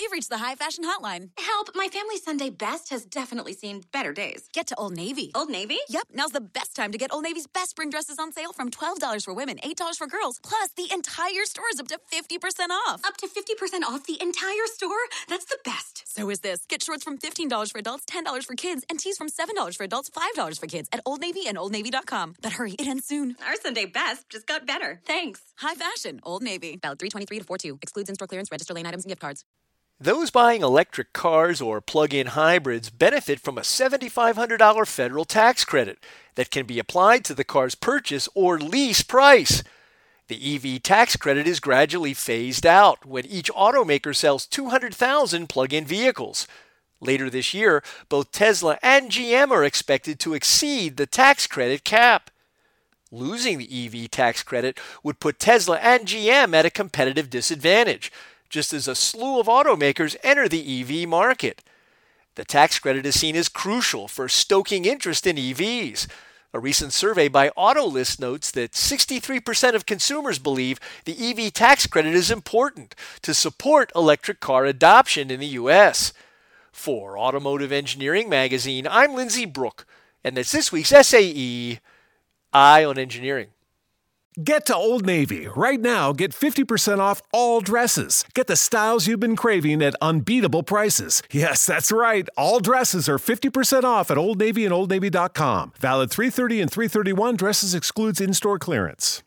You've reached the high fashion hotline. Help, my family Sunday best has definitely seen better days. Get to Old Navy. Old Navy? Yep, now's the best time to get Old Navy's best spring dresses on sale from $12 for women, $8 for girls. Plus, the entire store is up to 50% off. Up to 50% off the entire store? That's the best. So is this. Get shorts from $15 for adults, $10 for kids, and tees from $7 for adults, $5 for kids at Old Navy and OldNavy.com. But hurry, it ends soon. Our Sunday best just got better. Thanks. High fashion, Old Navy. Valid 323 to 42. Excludes in store clearance, register lane items, and gift cards. Those buying electric cars or plug in hybrids benefit from a $7,500 federal tax credit that can be applied to the car's purchase or lease price. The EV tax credit is gradually phased out when each automaker sells 200,000 plug in vehicles. Later this year, both Tesla and GM are expected to exceed the tax credit cap. Losing the EV tax credit would put Tesla and GM at a competitive disadvantage just as a slew of automakers enter the EV market. The tax credit is seen as crucial for stoking interest in EVs. A recent survey by Autolist notes that 63% of consumers believe the EV tax credit is important to support electric car adoption in the U.S. For Automotive Engineering Magazine, I'm Lindsay Brooke, and that's this week's SAE Eye on Engineering. Get to Old Navy. Right now, get 50% off all dresses. Get the styles you've been craving at unbeatable prices. Yes, that's right. All dresses are 50% off at Old Navy and OldNavy.com. Valid 330 and 331 dresses excludes in store clearance.